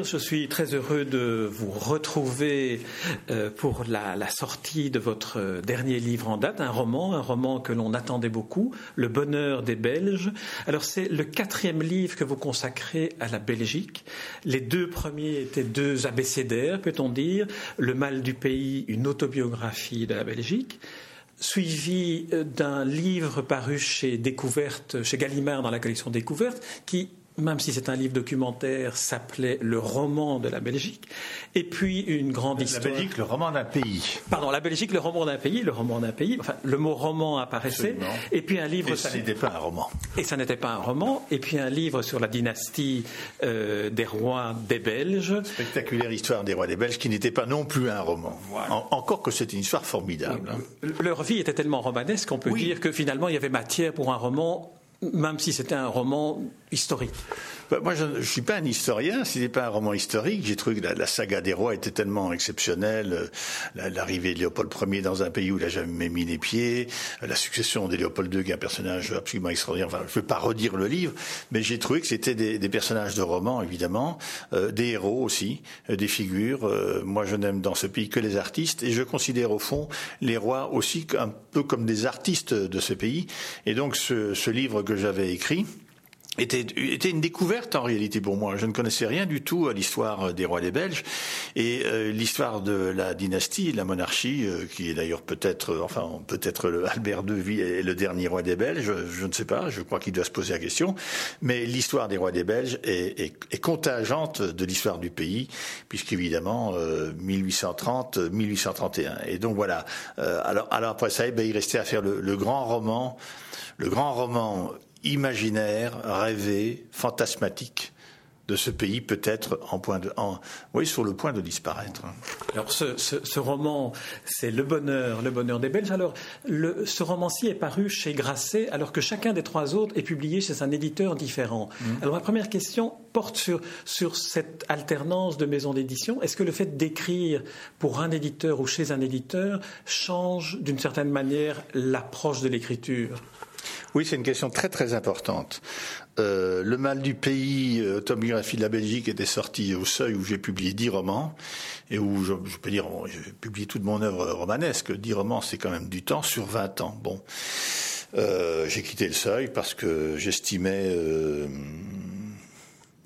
Je suis très heureux de vous retrouver euh, pour la, la, sortie de votre dernier livre en date, un roman, un roman que l'on attendait beaucoup, Le bonheur des Belges. Alors c'est le quatrième livre que vous consacrez à la Belgique. Les deux premiers étaient deux abécédaires, peut-on dire, Le mal du pays, une autobiographie de la Belgique suivi euh, d'un livre paru chez Découverte, chez Gallimard dans la collection Découverte, qui même si c'est un livre documentaire, s'appelait Le roman de la Belgique. Et puis une grande histoire. La Belgique, le roman d'un pays. Pardon, la Belgique, le roman d'un pays, le roman d'un pays. Enfin, le mot roman apparaissait. Et puis un livre. Et ça n'était pas un roman. Et ça n'était pas un roman. Et puis un livre sur la dynastie euh, des rois des Belges. Spectaculaire histoire des rois des Belges, qui n'était pas non plus un roman. encore que c'est une histoire formidable. Hein. Leur vie était tellement romanesque qu'on peut dire que finalement il y avait matière pour un roman même si c'était un roman historique. Bah, moi, je ne suis pas un historien. Si ce n'est pas un roman historique, j'ai trouvé que la, saga des rois était tellement exceptionnelle. Euh, l'arrivée de Léopold Ier dans un pays où il n'a jamais mis les pieds, euh, la succession de Léopold II, qui est un personnage absolument extraordinaire. Enfin, je ne veux pas redire le livre, mais j'ai trouvé que c'était des, des, personnages de romans, évidemment, euh, des héros aussi, des figures. moi, je n'aime dans ce pays que les artistes, et je considère au fond les rois aussi un peu comme des artistes de ce pays. Et donc, ce, ce livre que j'avais écrit, était, était une découverte en réalité pour moi. Je ne connaissais rien du tout à l'histoire des rois des Belges et euh, l'histoire de la dynastie, la monarchie, euh, qui est d'ailleurs peut-être, euh, enfin peut-être Albert II est le dernier roi des Belges. Je, ne sais pas. Je crois qu'il doit se poser la question. Mais l'histoire des rois des Belges est, est, est contingente de l'histoire du pays, puisqu'évidemment 1830, 1831. Et donc voilà. alors, alors après ça, eh ben, il restait à faire le, le grand roman, le grand roman imaginaire, rêvé, fantasmatique de ce pays peut-être en point de, en, oui, sur le point de disparaître. Alors ce, ce, ce roman, c'est le bonheur, le bonheur des Belges. Alors le, ce roman-ci est paru chez Grasset, alors que chacun des trois autres est publié chez un éditeur différent. Mmh. Alors ma première question porte sur, sur cette alternance de maisons d'édition. Est-ce que le fait d'écrire pour un éditeur ou chez un éditeur change d'une certaine manière l'approche de l'écriture? Oui, c'est une question très très importante. Euh, le mal du pays, euh, autobiographie de la Belgique, était sorti au seuil où j'ai publié dix romans et où je, peux dire, j'ai publié toute mon œuvre romanesque. Dix romans, c'est quand même du temps sur vingt ans. Bon, euh, j'ai quitté le seuil parce que j'estimais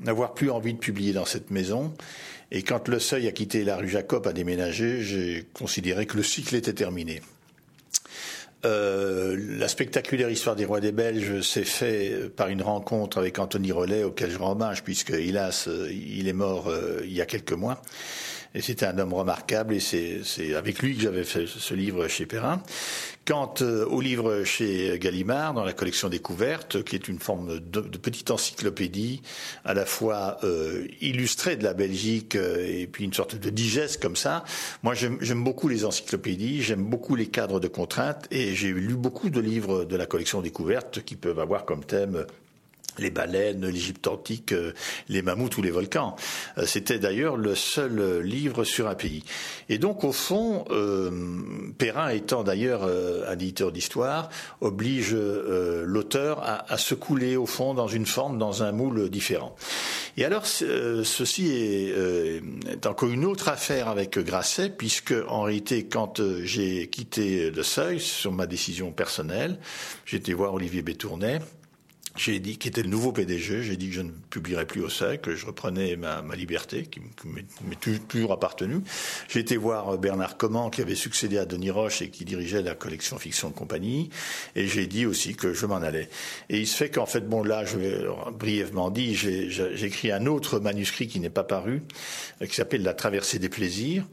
n'avoir plus envie de publier dans cette maison. Et quand le seuil a quitté la rue Jacob, a déménagé, j'ai considéré que le cycle était terminé. Euh, la spectaculaire histoire des rois des Belges s'est fait par une rencontre avec Anthony Rollet, auquel je rends hommage, puisque hélas, euh, il est mort euh, il y a quelques mois. C'était un homme remarquable, et c'est avec lui que j'avais fait ce livre chez Perrin. Quant euh, au livre chez Gallimard, dans la collection Découverte, qui est une forme de, de petite encyclopédie, à la fois euh, illustrée de la Belgique euh, et puis une sorte de digeste comme ça. Moi, j'aime beaucoup les encyclopédies, j'aime beaucoup les cadres de contraintes, et j'ai lu beaucoup de livres de la collection Découverte qui peuvent avoir comme thème les baleines, l'Égypte antique, euh, les mammouths ou les volcans. Euh, c'était d'ailleurs le seul livre sur un pays. Et donc, au fond, euh, Perrin étant d'ailleurs un éditeur d'histoire, oblige l'auteur à, à, se couler au fond dans une forme, dans un moule différent. Et alors, ceci est, est, encore une autre affaire avec Grasset, puisque en réalité, quand j'ai quitté le Seuil sur ma décision personnelle, été voir Olivier Bétournet j'ai dit, qui était le nouveau PDG, j'ai dit que je ne publierais plus au seuil, que je reprenais ma, liberté, qui m'est toujours appartenu. J'ai été voir Bernard Comment, qui avait succédé à Denis Roche et qui dirigeait la collection Fiction Compagnie, et j'ai dit aussi que je m'en allais. Et il se fait qu'en fait, bon là, je vais brièvement dit, j'ai écrit un autre manuscrit qui n'est pas paru, euh, qui s'appelle La traversée des plaisirs,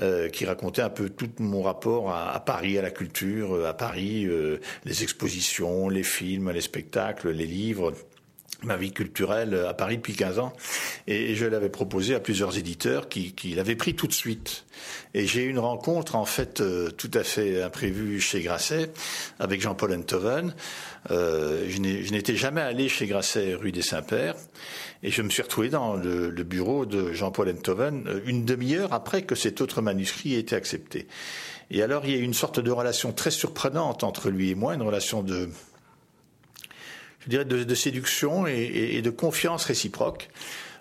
euh, qui racontait un peu tout mon rapport à, Paris, à la culture, euh, à Paris, euh, les expositions, les films, les spectacles, les livres ma vie culturelle à Paris depuis 15 ans et je l'avais proposé à plusieurs éditeurs qui, qui l'avaient pris tout de suite. Et j'ai eu une rencontre en fait euh, tout à fait imprévue chez Grasset avec Jean-Paul Enthoven. Euh, je n'étais jamais allé chez Grasset rue des Saints-Pères et je me suis retrouvé dans le, le bureau de Jean-Paul Enthoven euh, une demi-heure après que cet autre manuscrit ait été accepté. Et alors il y a eu une sorte de relation très surprenante entre lui et moi, une relation de je dirais, de, séduction et, de confiance réciproque.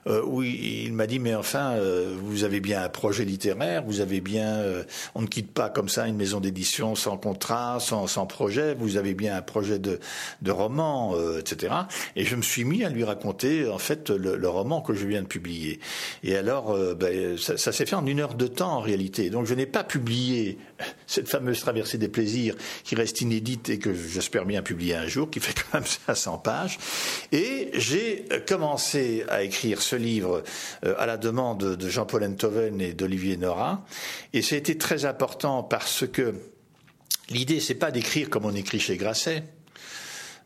Euh, oui, il m'a dit, mais enfin, euh, vous avez bien un projet littéraire, vous avez bien, euh, on ne quitte pas comme ça une maison d'édition sans contrat, sans, sans, projet, vous avez bien un projet de, de roman, etc. Et je me suis mis à lui raconter, en fait, le, le roman que je viens de publier. Et alors, ben, ça, ça s'est fait en une heure de temps, en réalité. Donc, je n'ai pas publié cette fameuse traversée des plaisirs qui reste inédite et que j'espère bien publier un jour, qui fait quand même 500 pages. Et j'ai commencé à écrire ce livre euh, à la demande de Jean-Paul Enthoven et d'Olivier Nora. Et ça a été très important parce que l'idée, c'est pas d'écrire comme on écrit chez Grasset.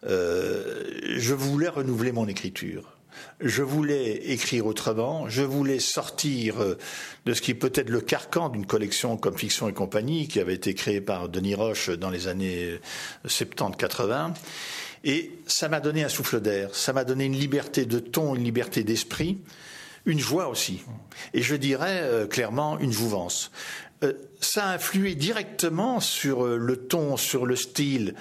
Euh, je voulais renouveler mon écriture. Je voulais écrire autrement, je voulais sortir euh, de ce qui peut être le carcan d'une collection comme Fiction et compagnie, qui avait été créée par Denis Roche dans les années 70-80. Et ça m'a donné un souffle d'air, ça m'a donné une liberté de ton, une liberté d'esprit, une joie aussi. Et je dirais euh, clairement une jouvence. Euh, ça a influé directement sur euh, le ton, sur le style,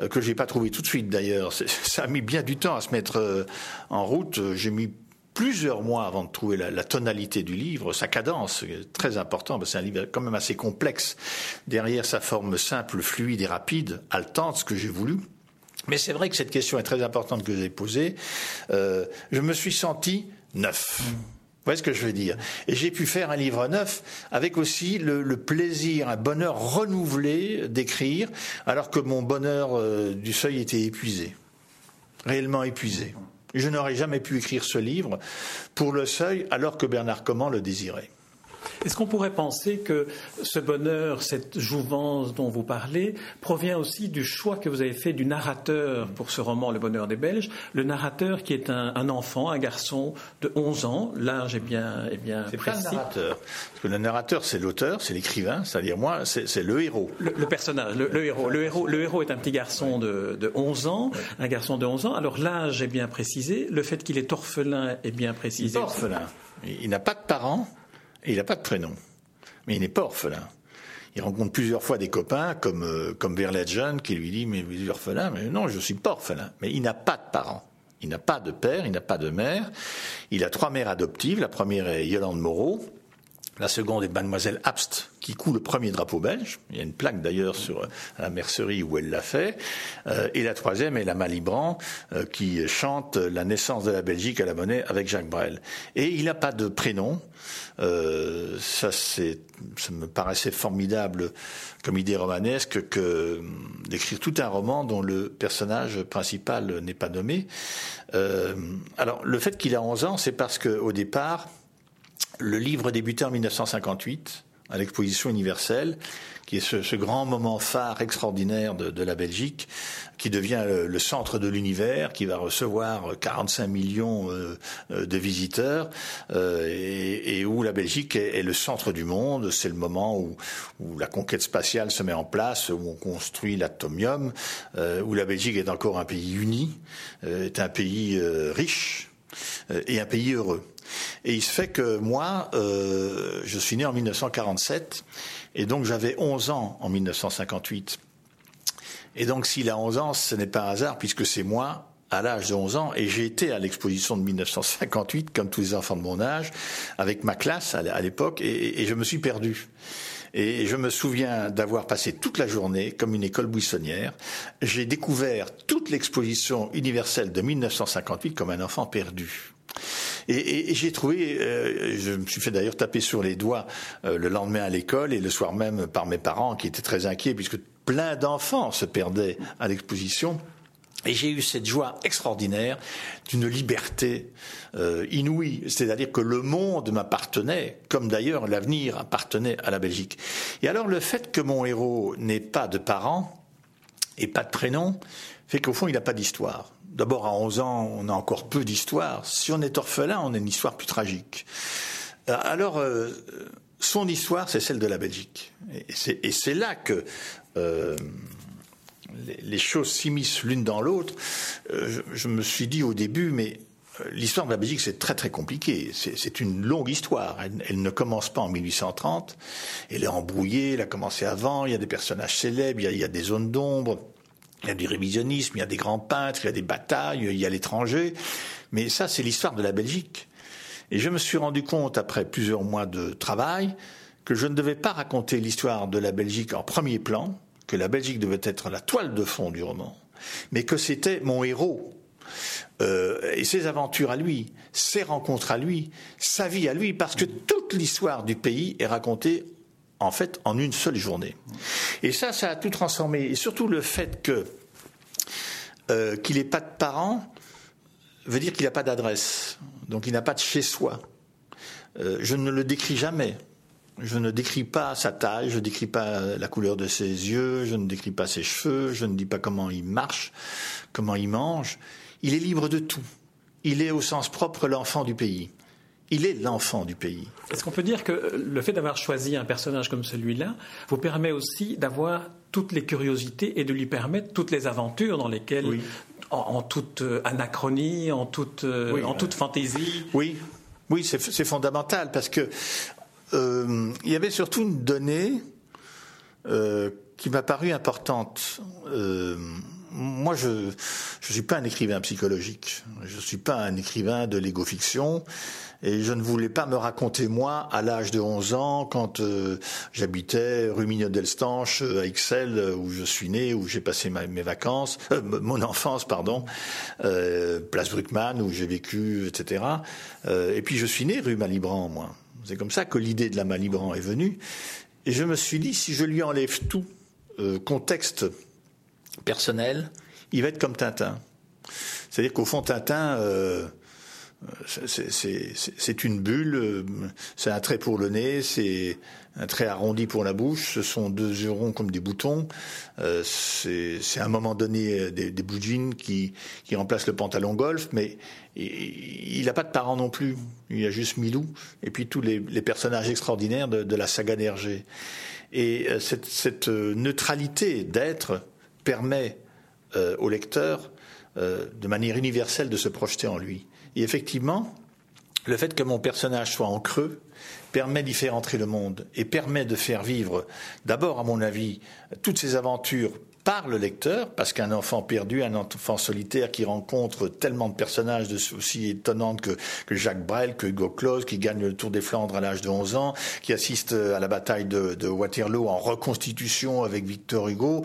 que que j'ai pas trouvé tout de suite d'ailleurs. Ça a mis bien du temps à se mettre en route. J'ai mis plusieurs mois avant de trouver la, tonalité du livre, sa cadence, très important, c'est un livre quand même assez complexe. Derrière sa forme simple, fluide et rapide, haletante, ce que j'ai voulu. Mais c'est vrai que cette question est très importante que vous avez posée. Euh, je me suis senti neuf. Vous voyez ce que je veux dire? Et j'ai pu faire un livre neuf avec aussi le, plaisir, un bonheur renouvelé d'écrire, alors que mon bonheur euh, du seuil était épuisé, réellement épuisé. Je n'aurais jamais pu écrire ce livre pour le seuil alors que Bernard Comment le désirait. Est-ce qu'on pourrait penser que ce bonheur, cette jouvence dont vous parlez, provient aussi du choix que vous avez fait du narrateur pour ce roman Le bonheur des Belges? Le narrateur qui est un, enfant, un garçon de 11 ans, l'âge est bien, est bien c'est précis. Pas le narrateur. Parce que le narrateur, c'est l'auteur, c'est l'écrivain, c'est-à-dire moi, c'est le héros. Le, personnage, le, héros. Le, héros. le héros est un petit garçon de, de 11 ans, un garçon de 11 ans. Alors l'âge est bien précisé, le fait qu'il est orphelin est bien précisé. Il est orphelin. Il n'a pas de parents. Il n'a pas de prénom. Mais il n'est pas orphelin. Il rencontre plusieurs fois des copains comme, euh, comme qui lui dit Mais vous êtes orphelin? Mais non, je ne suis pas orphelin. Mais il n'a pas de parents. Il n'a pas de père, il n'a pas de mère. Il a trois mères adoptives. La première est Yolande Moreau. La seconde est Mademoiselle Abst, qui coule le premier drapeau belge. Il y a une plaque d'ailleurs sur la mercerie où elle l'a fait. Euh, et la troisième est la Malibran, euh, qui chante la naissance de la Belgique à la monnaie avec Jacques Brel. Et il n'a pas de prénom. Euh, ça, c'est, ça me paraissait formidable comme idée romanesque que d'écrire tout un roman dont le personnage principal n'est pas nommé. alors, le fait qu'il a 11 ans, c'est parce qu'au départ, le livre débutait en 1958 à l'exposition universelle, qui est ce, grand moment phare extraordinaire de, la Belgique, qui devient le, centre de l'univers, qui va recevoir 45 millions euh, euh, de visiteurs, euh, et, où la Belgique est, le centre du monde. C'est le moment où, où, la conquête spatiale se met en place, où on construit l'atomium, où la Belgique est encore un pays uni, est un pays riche et un pays heureux. Et il se fait que moi, euh, je suis né en 1947, et donc j'avais 11 ans en 1958. Et donc s'il a 11 ans, ce n'est pas un hasard, puisque c'est moi, à l'âge de 11 ans, et j'ai été à l'exposition de 1958, comme tous les enfants de mon âge, avec ma classe à l'époque, et, je me suis perdu. Et je me souviens d'avoir passé toute la journée comme une école buissonnière. J'ai découvert toute l'exposition universelle de 1958 comme un enfant perdu. Et, j'ai trouvé, euh, je me suis fait d'ailleurs taper sur les doigts euh, le lendemain à l'école et le soir même par mes parents qui étaient très inquiets puisque plein d'enfants se perdaient à l'exposition. Et j'ai eu cette joie extraordinaire d'une liberté euh, inouïe, c'est-à-dire que le monde m'appartenait, comme d'ailleurs l'avenir appartenait à la Belgique. Et alors le fait que mon héros n'ait pas de parents et pas de prénom fait qu'au fond il n'a pas d'histoire. D'abord, à 11 ans, on a encore peu d'histoire. Si on est orphelin, on a une histoire plus tragique. Euh, alors, euh, son histoire, c'est celle de la Belgique. Et c'est là que euh, les, choses s'immiscent l'une dans l'autre. Je, me suis dit au début, mais l'histoire de la Belgique, c'est très très compliqué. C'est une longue histoire. Elle, ne commence pas en 1830. Elle est embrouillée. Elle a commencé avant. Il y a des personnages célèbres. il y a des zones d'ombre. Il y a du révisionnisme, il y a des grands peintres, il y a des batailles, il y a l'étranger. Mais ça, c'est l'histoire de la Belgique. Et je me suis rendu compte, après plusieurs mois de travail, que je ne devais pas raconter l'histoire de la Belgique en premier plan, que la Belgique devait être la toile de fond du roman, mais que c'était mon héros. Euh, et ses aventures à lui, ses rencontres à lui, sa vie à lui, parce que toute l'histoire du pays est racontée en fait en une seule journée. Et ça, ça a tout transformé. Et surtout le fait que euh, qu'il n'ait pas de parents veut dire qu'il n'a pas d'adresse. Donc il n'a pas de chez soi. Euh, je ne le décris jamais. Je ne décris pas sa taille, je ne décris pas la couleur de ses yeux, je ne décris pas ses cheveux, je ne dis pas comment il marche, comment il mange. Il est libre de tout. Il est au sens propre l'enfant du pays. Il est l'enfant du pays. Est-ce qu'on peut dire que le fait d'avoir choisi un personnage comme celui-là vous permet aussi d'avoir toutes les curiosités et de lui permettre toutes les aventures dans lesquelles, en, toute euh, anachronie, en toute, euh, en toute fantaisie? Oui, oui c'est fondamental parce que euh, il y avait surtout une donnée qui m'a paru importante moi, je ne suis pas un écrivain psychologique. Je ne suis pas un écrivain de l'égo-fiction. Et je ne voulais pas me raconter, moi, à l'âge de 11 ans, quand euh, j'habitais rue Mignot-Delstanche, à Ixelles, où je suis né, où j'ai passé mes vacances, euh, mon enfance, pardon, euh, place Bruckmann, où j'ai vécu, etc. et puis je suis né rue Malibran, moi. C'est comme ça que l'idée de la Malibran est venue. Et je me suis dit, si je lui enlève tout, contexte personnel, il va être comme Tintin. C'est-à-dire qu'au fond, Tintin, euh, c'est une bulle, euh, c'est un trait pour le nez, c'est un trait arrondi pour la bouche, ce sont deux yeux ronds comme des boutons, euh, c'est à un moment donné des, des blue qui, qui remplacent le pantalon golf, mais il n'a pas de parents non plus, il y a juste Milou, et puis tous les, personnages extraordinaires de, la saga d'Hergé. Et cette, neutralité d'être permet euh, au lecteur, euh, de manière universelle, de se projeter en lui. Et effectivement, le fait que mon personnage soit en creux permet d'y faire entrer le monde et permet de faire vivre, d'abord, à mon avis, toutes ces aventures par le lecteur, parce qu'un enfant perdu, un enfant solitaire qui rencontre tellement de personnages aussi étonnants que, Jacques Brel, que Hugo Claus, qui gagne le Tour des Flandres à l'âge de 11 ans, qui assiste à la bataille de Waterloo en reconstitution avec Victor Hugo,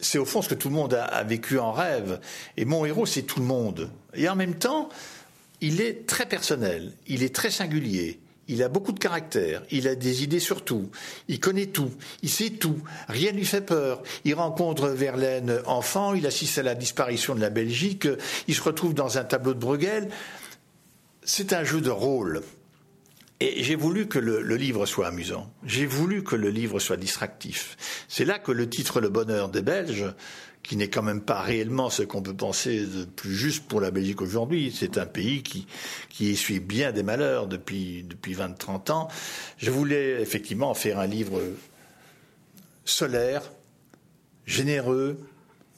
c'est au fond ce que tout le monde a, vécu en rêve. Et mon héros, c'est tout le monde. Et en même temps, il est très personnel, il est très singulier. Il a beaucoup de caractère, il a des idées sur tout, il connaît tout, il sait tout, rien ne lui fait peur. Il rencontre Verlaine enfant, il assiste à la disparition de la Belgique, il se retrouve dans un tableau de Bruegel. C'est un jeu de rôle. Et j'ai voulu que le, livre soit amusant. J'ai voulu que le livre soit distractif. C'est là que le titre Le bonheur des Belges, qui n'est quand même pas réellement ce qu'on peut penser de plus juste pour la Belgique aujourd'hui. C'est un pays qui, qui essuie bien des malheurs depuis, depuis 20-30 ans. Je voulais effectivement faire un livre solaire, généreux,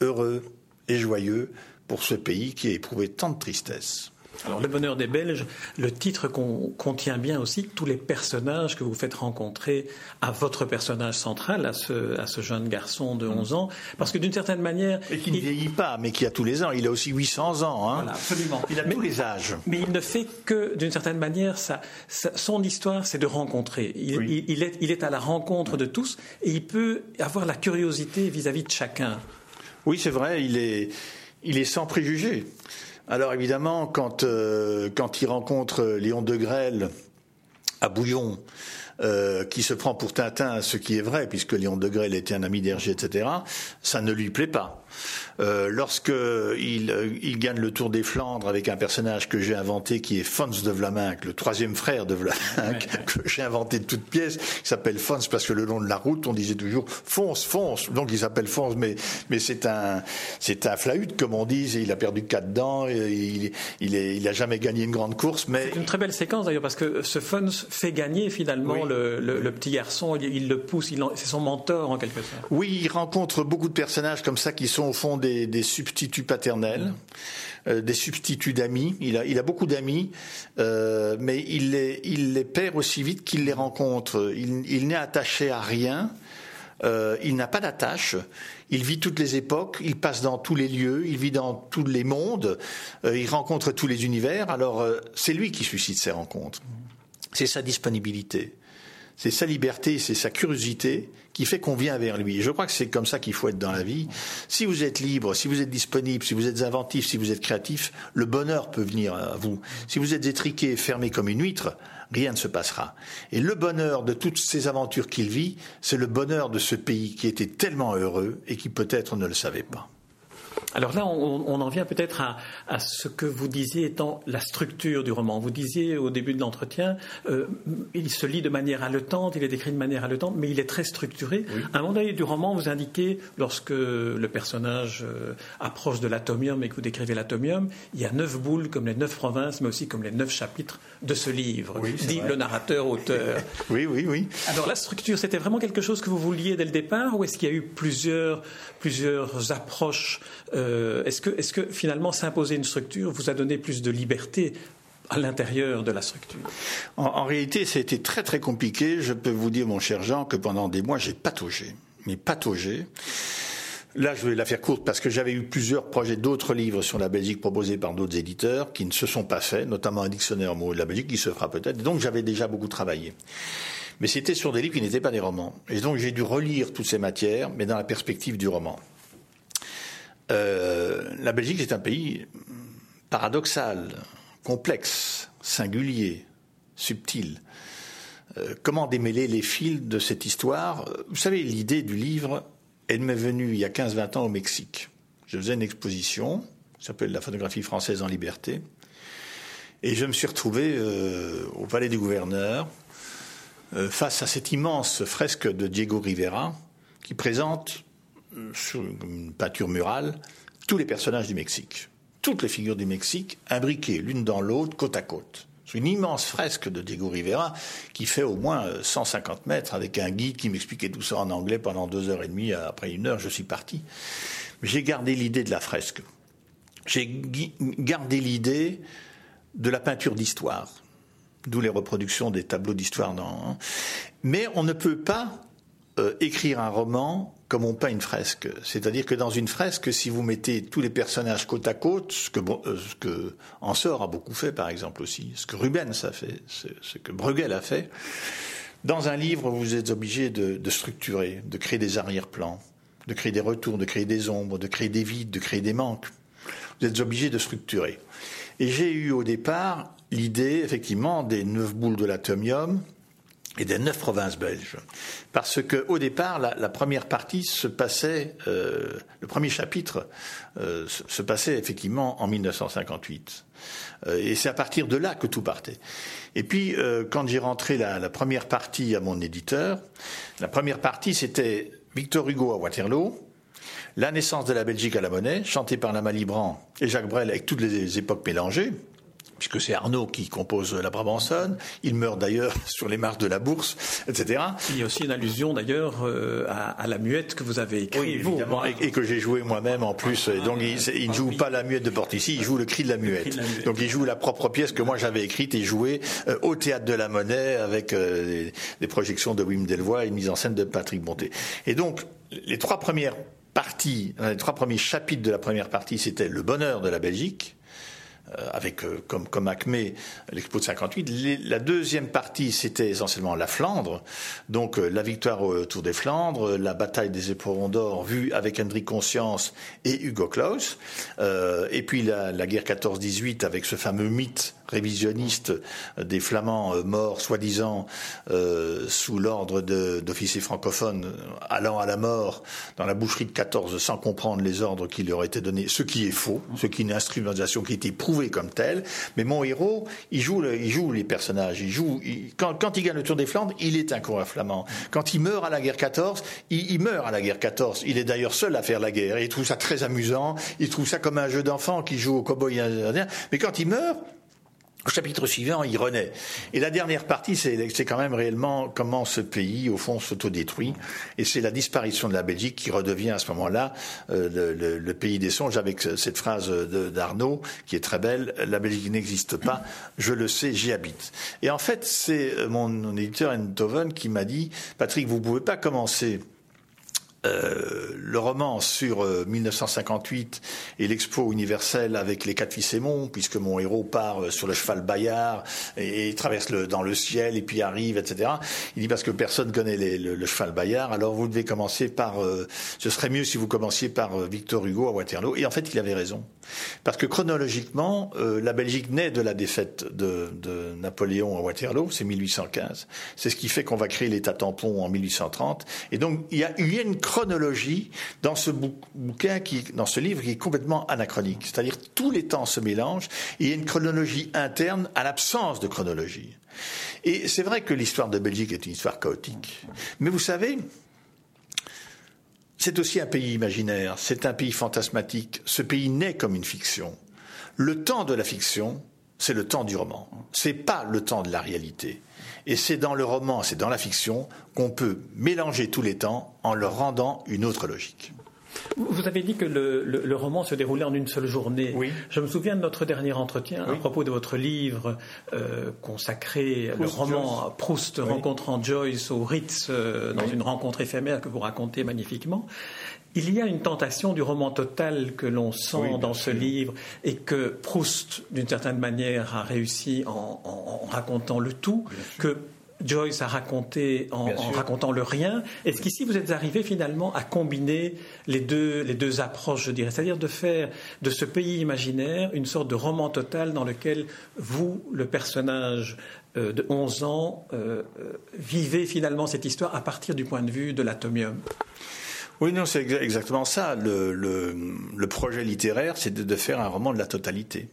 heureux et joyeux pour ce pays qui a éprouvé tant de tristesse. Alors, Le bonheur des Belges, le titre contient bien aussi tous les personnages que vous faites rencontrer à votre personnage central, à ce, à ce jeune garçon de 11 ans, parce que d'une certaine manière... Et qui ne vieillit pas, mais qui a tous les ans. Il a aussi 800 ans. Hein. Voilà, absolument. Il a tous les âges. Mais il ne fait que, d'une certaine manière, ça, son histoire, c'est de rencontrer. Il, il, est, il est à la rencontre de tous et il peut avoir la curiosité vis-à-vis -vis de chacun. Oui, c'est vrai, il est, il est sans préjugés. Alors évidemment, quand, euh, il rencontre Léon de Grelle à Bouillon, euh, qui se prend pour Tintin, ce qui est vrai, puisque Léon de Grelle était un ami d'Hergé, etc., ça ne lui plaît pas. Euh, lorsque il, euh, il, gagne le Tour des Flandres avec un personnage que j'ai inventé qui est Fons de Vlaminck, le troisième frère de Vlaminck, que j'ai inventé de toutes pièces, il s'appelle Fons parce que le long de la route, on disait toujours fonce, fonce. Donc il s'appelle Fons, mais, mais c'est un, c'est un flahut, comme on dit, et il a perdu quatre dents, et il, il, est, il a jamais gagné une grande course, mais. C'est une très belle séquence d'ailleurs, parce que ce Fons fait gagner finalement le, le, petit garçon, il, le pousse, c'est son mentor en quelque sorte. Oui, il rencontre beaucoup de personnages comme ça qui sont au fond des, substituts paternels, euh, des substituts d'amis. Il a, beaucoup d'amis, euh, mais il les, perd aussi vite qu'il les rencontre. Il, n'est attaché à rien. Euh, il n'a pas d'attache. il vit toutes les époques, il passe dans tous les lieux, il vit dans tous les mondes, il rencontre tous les univers. Alors c'est lui qui suscite ces rencontres. C'est sa disponibilité, c'est sa liberté, c'est sa curiosité qui fait qu'on vient vers lui. je crois que c'est comme ça qu'il faut être dans la vie. Si vous êtes libre, si vous êtes disponible, si vous êtes inventif, si vous êtes créatif, le bonheur peut venir à vous. Si vous êtes étriqué, fermé comme une huître, rien ne se passera. Et le bonheur de toutes ces aventures qu'il vit, c'est le bonheur de ce pays qui était tellement heureux et qui peut-être ne le savait pas. Alors là, on, en vient peut-être à, ce que vous disiez étant la structure du roman. Vous disiez au début de l'entretien, euh, il se lit de manière haletante, il est écrit de manière haletante, mais il est très structuré. À un moment donné du roman, vous indiquez, lorsque le personnage euh, approche de l'atomium et que vous décrivez l'atomium, il y a neuf boules comme les neuf provinces, mais aussi comme les neuf chapitres de ce livre, dit le narrateur-auteur. oui, oui, oui. Alors la structure, c'était vraiment quelque chose que vous vouliez dès le départ, ou est-ce qu'il y a eu plusieurs, plusieurs approches euh, est-ce que, finalement s'imposer une structure vous a donné plus de liberté à l'intérieur de la structure? En, réalité, ça a été très très compliqué. Je peux vous dire, mon cher Jean, que pendant des mois, j'ai pataugé. Mais pataugé. Là, je vais la faire courte parce que j'avais eu plusieurs projets d'autres livres sur la Belgique proposés par d'autres éditeurs qui ne se sont pas faits, notamment un dictionnaire mot de la Belgique qui se fera peut-être. Donc, j'avais déjà beaucoup travaillé. Mais c'était sur des livres qui n'étaient pas des romans. Et donc, j'ai dû relire toutes ces matières, mais dans la perspective du roman. Euh, la Belgique est un pays paradoxal, complexe, singulier, subtil. Euh, comment démêler les fils de cette histoire? Vous savez, l'idée du livre, elle m'est venue il y a 15-20 ans au Mexique. Je faisais une exposition, qui s'appelle La photographie française en liberté, et je me suis retrouvé euh, au palais du gouverneur, face à cette immense fresque de Diego Rivera, qui présente sur une peinture murale, tous les personnages du Mexique, toutes les figures du Mexique, imbriquées l'une dans l'autre, côte à côte. C'est une immense fresque de Diego Rivera qui fait au moins 150 mètres avec un guide qui m'expliquait tout ça en anglais pendant deux heures et demie. Après une heure, je suis parti. J'ai gardé l'idée de la fresque. J'ai gardé l'idée de la peinture d'histoire, d'où les reproductions des tableaux d'histoire. Dans... Mais on ne peut pas euh, écrire un roman comme on peint une fresque. C'est-à-dire que dans une fresque, si vous mettez tous les personnages côte à côte, ce que, euh, ce que a beaucoup fait par exemple aussi, ce que Rubens a fait, ce, que Bruegel a fait, dans un livre, vous êtes obligé de, de structurer, de créer des arrière-plans, de créer des retours, de créer des ombres, de créer des vides, de créer des manques. Vous êtes obligé de structurer. Et j'ai eu au départ l'idée, effectivement, des neuf boules de l'atomium, et des neuf provinces belges. Parce que au départ, la, première partie se passait, euh, le premier chapitre euh, se, passait effectivement en 1958. Euh, et c'est à partir de là que tout partait. Et puis, quand j'ai rentré la, la, première partie à mon éditeur, la première partie c'était Victor Hugo à Waterloo, la naissance de la Belgique à la monnaie, chantée par la Malibran et Jacques Brel avec toutes les époques mélangées puisque c'est Arnaud qui compose la Brabançonne. Il meurt d'ailleurs sur les marches de la bourse, etc. Il y a aussi une allusion d'ailleurs euh, à, la muette que vous avez écrite. Oui, évidemment, et, que j'ai joué moi-même en plus. donc il, ne joue pas la muette de Portici, il joue le cri de la muette. Donc il joue la propre pièce que moi j'avais écrite et jouée euh, au théâtre de la Monnaie avec euh, des, projections de Wim Delvoye et une mise en scène de Patrick Bonté. Et donc les trois premières parties, les trois premiers chapitres de la première partie, c'était le bonheur de la Belgique avec euh, comme, comme acmé l'expo de 58. la deuxième partie, c'était essentiellement la Flandre, donc euh, la victoire au Tour des Flandres, la bataille des éperons d'or vue avec Hendrik Conscience et Hugo Claus, et puis la, la guerre 14-18 avec ce fameux mythe révisionniste des Flamands euh, morts, soi-disant, euh, sous l'ordre d'officiers francophones allant à la mort dans la boucherie de 14 sans comprendre les ordres qui leur étaient donnés, ce qui est faux, ce qui est une instrumentalisation qui été prouvée comme telle. Mais mon héros, il joue, il joue les personnages. Il joue, quand, quand, il gagne le Tour des Flandres, il est un coureur flamand. Quand il meurt à la guerre 14, il, il meurt à la guerre 14. Il est d'ailleurs seul à faire la guerre. Il trouve ça très amusant. Il trouve ça comme un jeu d'enfant qui joue au cowboy indien. Mais quand il meurt, au chapitre suivant, il renaît. Et la dernière partie, c'est quand même réellement comment ce pays, au fond, s'autodétruit. Et c'est la disparition de la Belgique qui redevient à ce moment-là euh, le, pays des songes avec cette phrase d'Arnaud qui est très belle. La Belgique n'existe pas, je le sais, j'y habite. Et en fait, c'est mon, éditeur Enthoven qui m'a dit, Patrick, vous pouvez pas commencer euh, le roman sur 1958 euh, et l'expo universelle avec les quatre fils Aimons, puisque mon héros part euh, sur le cheval Bayard et, traverse le, dans le ciel et puis arrive, etc. Il dit parce que personne connaît le, cheval Bayard, alors vous devez commencer par. ce serait mieux si vous commenciez par Victor Hugo à Waterloo. Et en fait, il avait raison, parce que chronologiquement, la Belgique naît de la défaite de, de Napoléon à Waterloo, c'est 1815. C'est ce qui fait qu'on va créer l'État tampon en 1830. Et donc il y a, il y a une chronologie dans ce bouquin, qui, dans ce livre, qui est complètement anachronique. C'est-à-dire tous les temps se mélangent et il y a une chronologie interne à l'absence de chronologie. Et c'est vrai que l'histoire de Belgique est une histoire chaotique. Mais vous savez, c'est aussi un pays imaginaire, c'est un pays fantasmatique. Ce pays naît comme une fiction. Le temps de la fiction, c'est le temps du roman. C'est pas le temps de la réalité. Et c'est dans le roman, c'est dans la fiction qu'on peut mélanger tous les temps en leur rendant une autre logique. Vous avez dit que le, roman se déroulait en une seule journée. Oui. Je me souviens de notre dernier entretien à propos de votre livre euh, consacré, le roman Proust rencontrant Joyce au Ritz euh, dans une rencontre éphémère que vous racontez magnifiquement. Il y a une tentation du roman total que l'on sent dans ce livre et que Proust, d'une certaine manière, a réussi en, en racontant le tout, que Joyce a raconté en, racontant le rien. Est-ce qu'ici vous êtes arrivé finalement à combiner les deux, les deux approches, je dirais, c'est-à-dire de faire de ce pays imaginaire une sorte de roman total dans lequel vous, le personnage euh, de 11 ans, euh, euh, vivez finalement cette histoire à partir du point de vue de l'atomium oui, non, c'est exactement ça. Le, projet littéraire, c'est de, faire un roman de la totalité.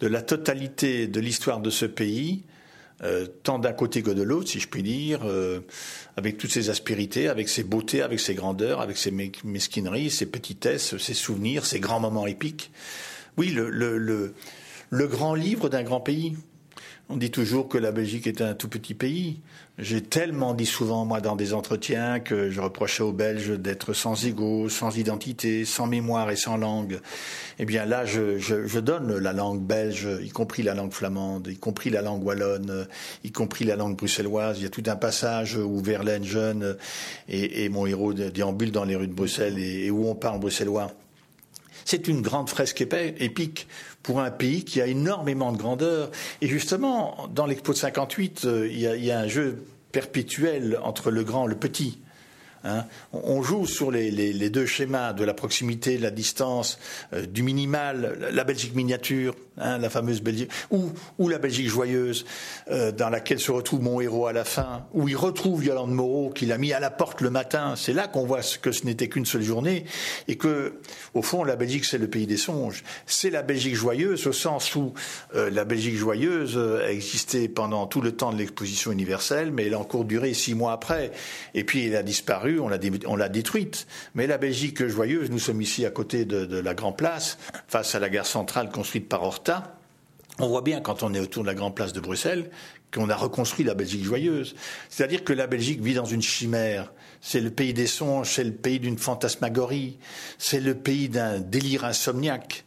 De la totalité de l'histoire de ce pays, euh, tant d'un côté que de l'autre, si je puis dire, euh, avec toutes ses aspérités, avec ses beautés, avec ses grandeurs, avec ses mesquineries, ses petitesses, ses souvenirs, ses grands moments épiques. Oui, le, le, le, le grand livre d'un grand pays. On dit toujours que la Belgique est un tout petit pays. J'ai tellement dit souvent, moi, dans des entretiens, que je reprochais aux Belges d'être sans ego, sans identité, sans mémoire et sans langue. Eh bien là, je, je, je, donne la langue belge, y compris la langue flamande, y compris la langue wallonne, y compris la langue bruxelloise. Il y a tout un passage où Verlaine jeune et, mon héros déambule dans les rues de Bruxelles et, et où on parle bruxellois. C'est une grande fresque épique pour un pays qui a énormément de grandeur. Et justement, dans l'Expo de 58, euh, il y, a, un jeu perpétuel entre le grand et le petit. Hein. on joue sur les, deux schémas de la proximité, de la distance, euh, du minimal, la Belgique miniature, hein, la fameuse Belgique, ou, la Belgique joyeuse, euh, dans laquelle se retrouve mon héros à la fin, où il retrouve Yolande Moreau qu'il a mis à la porte le matin. C'est là qu'on voit que ce n'était qu'une seule journée et que, au fond, la Belgique c'est le pays des songes. C'est la Belgique joyeuse au sens où euh, la Belgique joyeuse a existé pendant tout le temps de l'exposition universelle, mais elle a encore duré six mois après, et puis elle a disparu, on l'a, détruite. Mais la Belgique joyeuse, nous sommes ici à côté de, de la Grand Place, face à la gare centrale construite par Horta on voit bien quand on est autour de la grande place de Bruxelles qu'on a reconstruit la Belgique joyeuse. C'est-à-dire que la Belgique vit dans une chimère. C'est le pays des songes, c'est le pays d'une fantasmagorie, c'est le pays d'un délire insomniaque.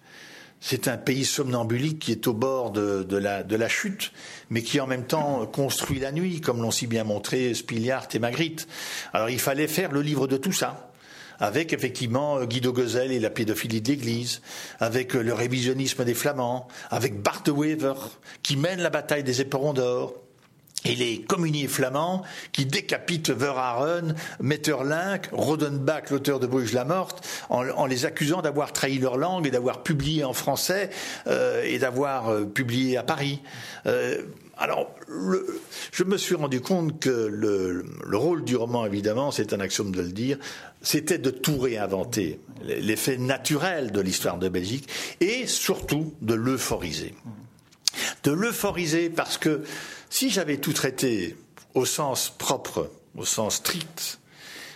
C'est un pays somnambulique qui est au bord de, la, chute, mais qui en même temps construit la nuit, comme l'ont si bien montré Spiliart et Magritte. Alors il fallait faire le livre de tout ça avec effectivement Guido Gezel et la pédophilie de l'Église, avec le révisionnisme des Flamands, avec Bart Wever, qui mène la bataille des éperons d'or, et les communiers flamands qui décapitent Verhaeren, Metterlinck, Rodenbach, l'auteur de Bruges la morte, en, les accusant d'avoir trahi leur langue et d'avoir publié en français euh, et d'avoir publié à Paris. Alors, je me suis rendu compte que le, rôle du roman, évidemment, c'est un axiome de le dire, c'était de tout réinventer, l'effet naturel de l'histoire de Belgique, et surtout de l'euphoriser. De l'euphoriser parce que si j'avais tout traité au sens propre, au sens strict,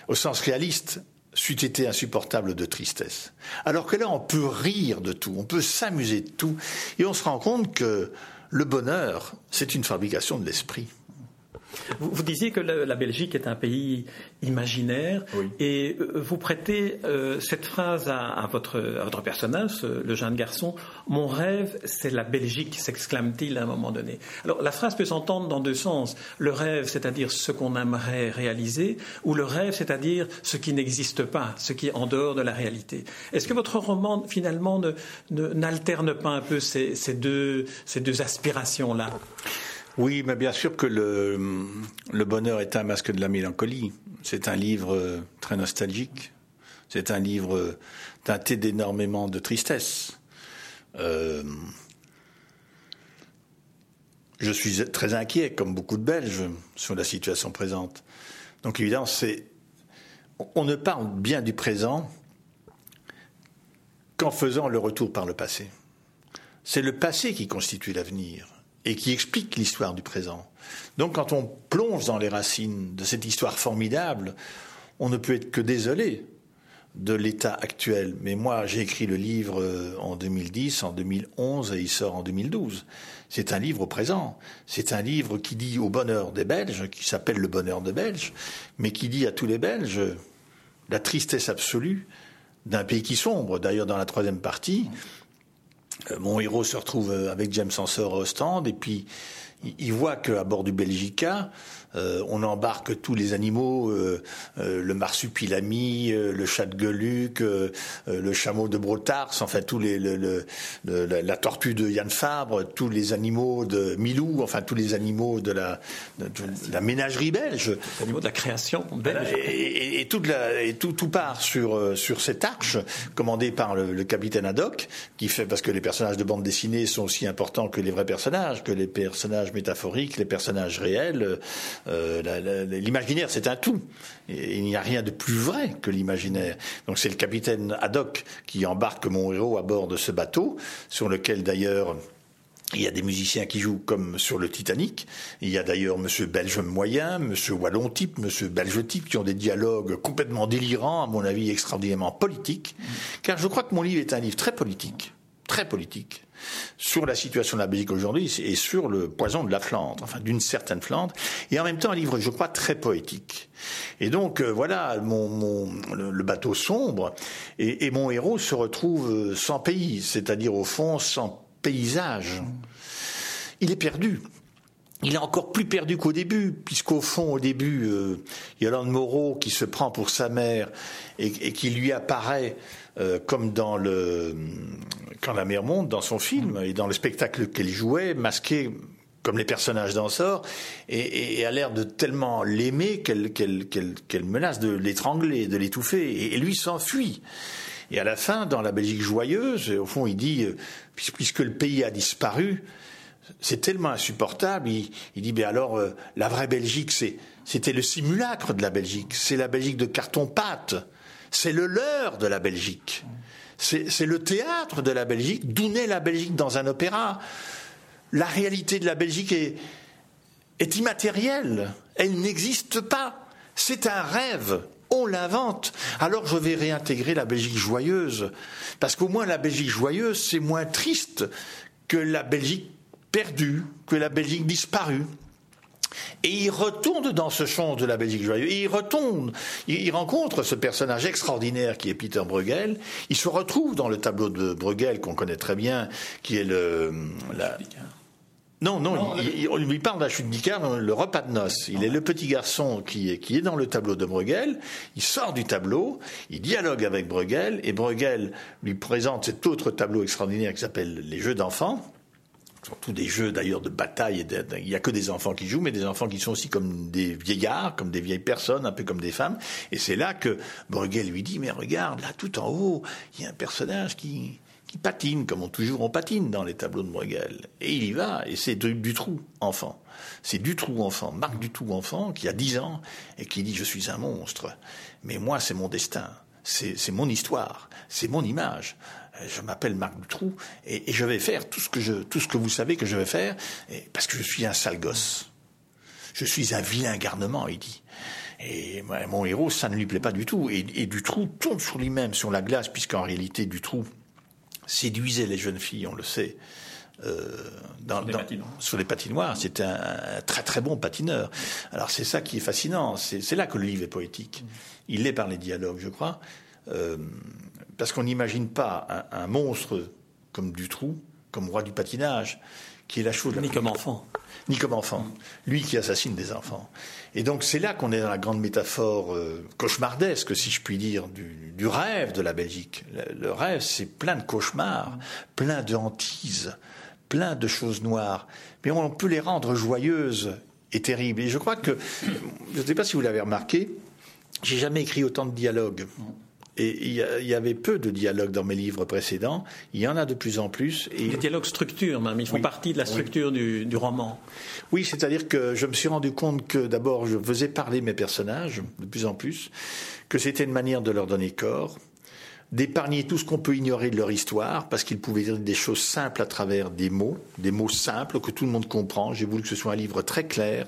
au sens réaliste, c'eût été insupportable de tristesse. Alors que là, on peut rire de tout, on peut s'amuser de tout, et on se rend compte que le bonheur, c'est une fabrication de l'esprit. Vous, disiez que la, Belgique est un pays imaginaire et euh, vous prêtez euh, cette phrase à, votre, votre, personnage, le jeune garçon. Mon rêve, c'est la Belgique, s'exclame-t-il à un moment donné. Alors la phrase peut s'entendre dans deux sens. Le rêve, c'est-à-dire ce qu'on aimerait réaliser, ou le rêve, c'est-à-dire ce qui n'existe pas, ce qui est en dehors de la réalité. Est-ce que votre roman finalement n'alterne pas un peu ces, ces deux, ces deux aspirations-là? Oui, mais bien sûr que le, bonheur est un masque de la mélancolie. C'est un livre très nostalgique. C'est un livre teinté d'énormément de tristesse. Euh, je suis très inquiet, comme beaucoup de Belges, sur la situation présente. Donc évidemment, c'est on ne parle bien du présent qu'en faisant le retour par le passé. C'est le passé qui constitue l'avenir et qui explique l'histoire du présent. Donc quand on plonge dans les racines de cette histoire formidable, on ne peut être que désolé de l'état actuel. Mais moi, j'ai écrit le livre euh, en 2010, en 2011 et il sort en 2012. C'est un livre au présent. C'est un livre qui dit au bonheur des Belges, qui s'appelle Le bonheur des Belges, mais qui dit à tous les Belges la tristesse absolue d'un pays qui sombre. D'ailleurs, dans la troisième partie, mon héros se retrouve euh, avec James Ensor au stand et puis il voit qu'à bord du Belgica, euh, on embarque tous les animaux, euh, euh, le marsupilami, le chat de Geluc, le chameau de Brotars, enfin tous les, le, la, tortue de Yann Fabre, tous les animaux de Milou, enfin tous les animaux de la, la ménagerie belge. Les animaux de la création belge. Et, et, la, et tout, tout, part sur, sur cette arche commandée par le, capitaine Haddock, qui fait parce que les personnages de bande dessinée sont aussi importants que les vrais personnages, que les personnages métaphoriques, les personnages réels. Euh, l'imaginaire, c'est un tout. il n'y a rien de plus vrai que l'imaginaire. Donc c'est le capitaine Haddock qui embarque mon héros à bord de ce bateau, sur lequel d'ailleurs il y a des musiciens qui jouent comme sur le Titanic. Il y a d'ailleurs Monsieur Belge moyen, Monsieur Wallon type, Monsieur Belge type, qui ont des dialogues complètement délirants, à mon avis extraordinairement politiques. Car je crois que mon livre est un livre très politique, très politique sur la situation de la Belgique aujourd'hui et sur le poison de la Flandre, enfin d'une certaine Flandre, et en même temps un livre, je crois, très poétique. Et donc euh, voilà, mon, le, bateau sombre, et, mon héros se retrouve euh, sans pays, c'est-à-dire au fond sans paysage. Il est perdu. Il est encore plus perdu qu'au début, puisqu'au fond, au début, euh, il y a l'un Moreau qui se prend pour sa mère et, et qui lui apparaît euh, comme dans le quand la mer monte dans son film et dans le spectacle qu'elle jouait, masqué comme les personnages danseurs, et, et a l'air de tellement l'aimer qu'elle qu'elle menace de l'étrangler, de l'étouffer, et, lui s'enfuit. Et à la fin, dans la Belgique joyeuse, au fond, il dit, euh, puisque le pays a disparu, c'est tellement insupportable. Il, dit, mais alors, euh, la vraie Belgique, c'était le simulacre de la Belgique. C'est la Belgique de carton-pâte. C'est le leurre de la Belgique. C'est le théâtre de la Belgique. D'où naît la Belgique dans un opéra? La réalité de la Belgique est immatérielle. Elle n'existe pas. C'est un rêve. On l'invente. Alors je vais réintégrer la Belgique joyeuse. Parce qu'au moins la Belgique joyeuse, c'est moins triste que la Belgique perdue, que la Belgique disparue. Et il retourne dans ce champ de la Belgique joyeuse. Et il retourne. Il, rencontre ce personnage extraordinaire qui est Peter Bruegel. Il se retrouve dans le tableau de Bruegel qu'on connaît très bien, qui est le. La... Non, non, il, on lui parle d'un chute d'Icare, le repas de noces. Il est le petit garçon qui est, qui est dans le tableau de Bruegel. Il sort du tableau, il dialogue avec Bruegel, et Bruegel lui présente cet autre tableau extraordinaire qui s'appelle Les Jeux d'enfants surtout des jeux d'ailleurs de bataille. il n'y a que des enfants qui jouent, mais des enfants qui sont aussi comme des vieillards, comme des vieilles personnes, un peu comme des femmes. Et c'est là que Bruegel lui dit, mais regarde, là tout en haut, il y a un personnage qui, qui patine, comme on, toujours on patine dans les tableaux de Bruegel. Et il y va, et c'est du, trou enfant. C'est du trou enfant, Marc du trou enfant, qui a 10 ans, et qui dit, je suis un monstre. Mais moi, c'est mon destin. C'est mon histoire. C'est mon image. Euh, je m'appelle Marc Dutroux et, et, je vais faire tout ce que je, tout ce que vous savez que je vais faire, parce que je suis un sale gosse. Je suis un vilain garnement, il dit. Et mon héros, ça ne lui plaît pas du tout. Et, et Dutroux tombe sur lui-même, sur la glace, puisqu'en réalité, Dutroux séduisait les jeunes filles, on le sait. sur les patinoires. C'était un, très très bon patineur. Alors c'est ça qui est fascinant. C'est là que le livre est poétique. Il est par les dialogues, je crois, euh, parce qu'on n'imagine pas un, monstre comme Dutroux, comme roi du patinage, qui est la chose. Ni comme enfant. Ni comme enfant. Lui qui assassine des enfants. Et donc c'est là qu'on est dans la grande métaphore euh, cauchemardesque, si je puis dire, du, rêve de la Belgique. Le, rêve, c'est plein de cauchemars, plein de hantises, plein de choses noires. Mais on peut les rendre joyeuses et terribles. Et je crois que, je ne sais pas si vous l'avez remarqué, j'ai jamais écrit autant de dialogues. Et il y, avait peu de dialogues dans mes livres précédents. Il y en a de plus en plus. Et... Les dialogues structurent même, ils font partie de la structure du, du, roman. Oui, c'est-à-dire que je me suis rendu compte que d'abord je faisais parler mes personnages de plus en plus, que c'était une manière de leur donner corps, d'épargner tout ce qu'on peut ignorer de leur histoire, parce qu'ils pouvaient dire des choses simples à travers des mots, des mots simples que tout le monde comprend. J'ai voulu que ce soit un livre très clair,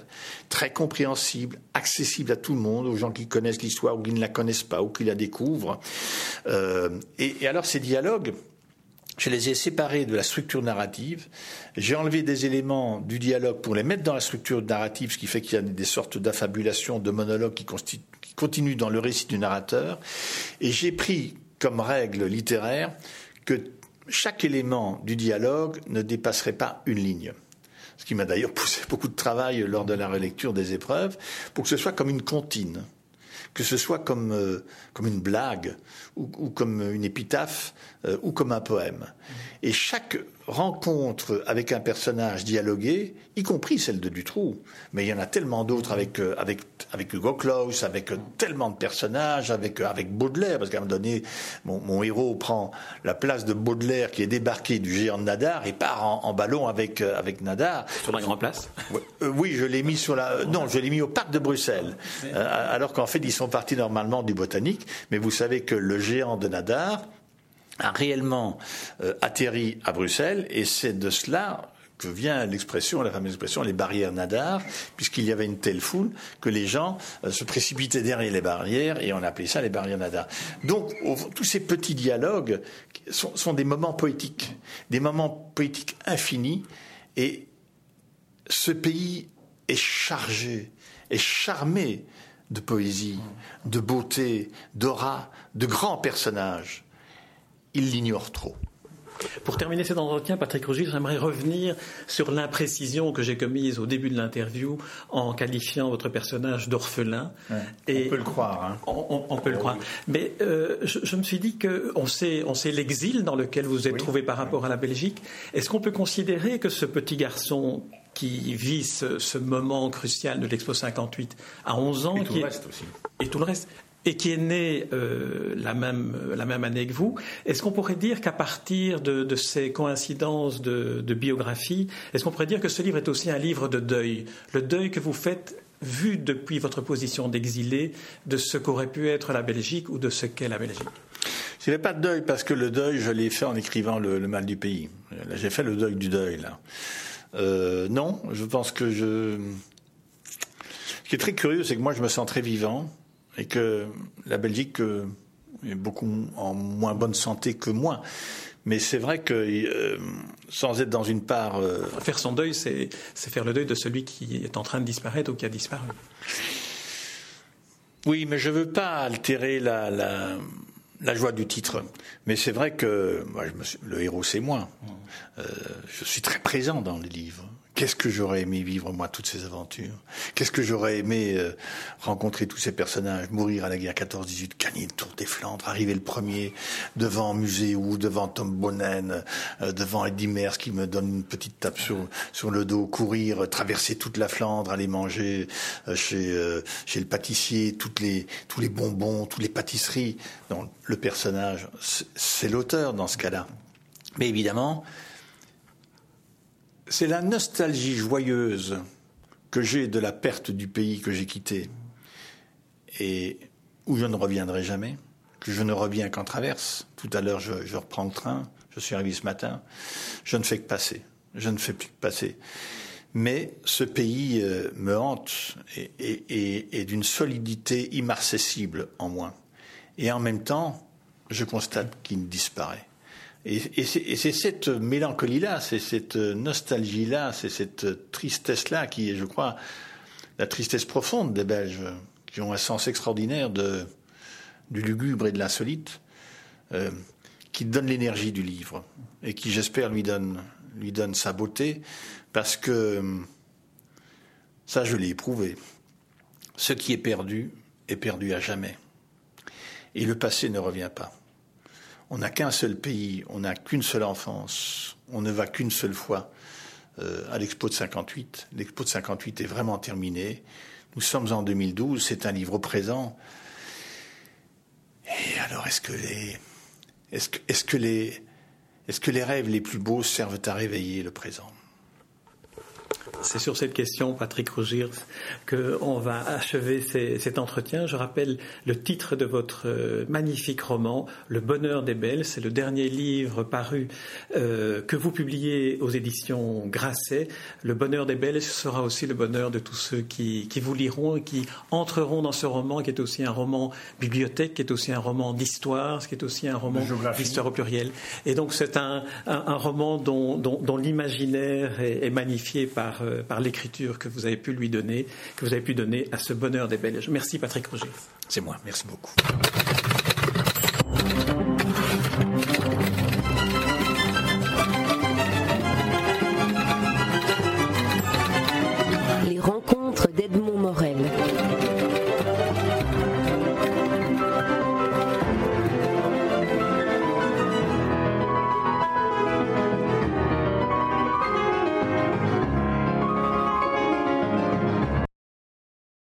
très compréhensible, accessible à tout le monde, aux gens qui connaissent l'histoire ou qui ne la connaissent pas ou qui la découvrent. Euh, et, alors ces dialogues, je les ai séparés de la structure narrative. J'ai enlevé des éléments du dialogue pour les mettre dans la structure narrative, ce qui fait qu'il y a des sortes d'affabulations, de monologues qui, qui continuent dans le récit du narrateur. Et j'ai pris comme règle littéraire que chaque élément du dialogue ne dépasserait pas une ligne. Ce qui m'a d'ailleurs poussé beaucoup de travail lors de la relecture des épreuves, pour que ce soit comme une comptine, que ce soit comme, euh, comme une blague, ou, comme une épitaphe, euh, ou comme un poème. Et chaque rencontre avec un personnage dialogué, y compris celle de Dutroux, mais il y en a tellement d'autres avec, euh, avec, avec Hugo Claus, avec euh, tellement de personnages, avec, euh, avec Baudelaire, parce qu'à un moment donné, mon, mon, héros prend la place de Baudelaire qui est débarqué du géant de Nadar et part en, ballon avec, avec Nadar. Sur la grande place Oui, je l'ai mis sur la. Non, je l'ai mis au parc de Bruxelles. alors qu'en fait, ils sont partis normalement du botanique, mais vous savez que le géant de Nadar, a réellement euh, atterri à Bruxelles et c'est de cela que vient l'expression, la fameuse expression, les barrières Nadar, puisqu'il y avait une telle foule que les gens euh, se précipitaient derrière les barrières et on appelait ça les barrières Nadar. Donc, tous ces petits dialogues sont, sont, des moments poétiques, des moments poétiques infinis et ce pays est chargé, est charmé de poésie, de beauté, d'aura, de grands personnages il l'ignore trop. Pour terminer cet entretien, Patrick Rougy, j'aimerais revenir sur l'imprécision que j'ai commise au début de l'interview en qualifiant votre personnage d'orphelin. on peut le croire. Hein. On, peut le croire. Mais euh, je, me suis dit qu'on sait, on sait l'exil dans lequel vous êtes trouvé par rapport à la Belgique. Est-ce qu'on peut considérer que ce petit garçon qui vit ce, moment crucial de l'Expo 58 à 11 ans... Et tout le reste aussi. Et tout le reste et qui est né euh, la, même, la même année que vous, est-ce qu'on pourrait dire qu'à partir de, ces coïncidences de, biographie, est-ce qu'on pourrait dire que ce livre est aussi un livre de deuil? Le deuil que vous faites vu depuis votre position d'exilé de ce qu'aurait pu être la Belgique ou de ce qu'est la Belgique? Je n'ai pas de deuil parce que le deuil, je l'ai fait en écrivant le, mal du pays. J'ai fait le deuil du deuil. Euh, non, je pense que je... Ce qui est très curieux, c'est que moi, je me sens très vivant et que la Belgique euh, est beaucoup en moins bonne santé que moi. Mais c'est vrai que euh, sans être dans une part... Euh, faire son deuil, c'est faire le deuil de celui qui est en train de disparaître ou qui a disparu. Oui, mais je ne veux pas altérer la, la, la, joie du titre. Mais c'est vrai que moi, je me le héros, c'est moi. Je suis très présent dans le livre. Qu'est-ce que j'aurais aimé vivre, moi, toutes ces aventures? Qu'est-ce que j'aurais aimé euh, rencontrer tous ces personnages, mourir à la guerre 14-18, gagner le Tour des Flandres, arriver le premier devant Musée ou devant Tom Bonnen, euh, devant Eddie Mers qui me donne une petite tape sur, sur le dos, courir, traverser toute la Flandre, aller manger euh, chez, chez le pâtissier, toutes les, tous les bonbons, toutes les pâtisseries. Donc, le personnage, c'est l'auteur dans ce cas-là. Mais évidemment, c'est la nostalgie joyeuse que j'ai de la perte du pays que j'ai quitté et où je ne reviendrai jamais, que je ne reviens qu'en traverse. Tout à l'heure, je, reprends le train, je suis arrivé ce matin, je ne fais que passer, je ne fais plus que passer. Mais ce pays euh, me hante et, et d'une solidité immarcessible en moi. Et en même temps, je constate qu'il disparaît. Et, c'est cette mélancolie-là, c'est cette nostalgie-là, c'est cette tristesse-là qui est, je crois, la tristesse profonde des Belges, qui ont un sens extraordinaire du lugubre et de l'insolite, euh, qui donne l'énergie du livre et qui, j'espère, lui donne, lui donne sa beauté, parce que ça, je l'ai éprouvé. Ce qui est perdu est perdu à jamais. Et le passé ne revient pas. On n'a qu'un seul pays, on n'a qu'une seule enfance, on ne va qu'une seule fois euh, à l'Expo de 58. L'Expo de 58 est vraiment terminée. Nous sommes en 2012, c'est un livre présent. Et alors, est-ce que les, est-ce que, est-ce que les, est-ce que les rêves les plus beaux servent à réveiller le présent? C'est sur cette question, Patrick Rougirs, qu'on va achever cet entretien. Je rappelle le titre de votre euh, magnifique roman, Le Bonheur des Belles. C'est le dernier livre paru euh, que vous publiez aux éditions Grasset. Le Bonheur des Belles, sera aussi le bonheur de tous ceux qui, vous liront et qui entreront dans ce roman, qui est aussi un roman bibliothèque, qui est aussi un roman d'histoire, qui est aussi un roman d'histoire au pluriel. Et donc c'est un, roman dont, l'imaginaire est magnifié par euh, par l'écriture que vous avez pu lui donner, que vous avez pu donner à ce bonheur des Belges. Merci Patrick Roger. C'est moi, merci beaucoup.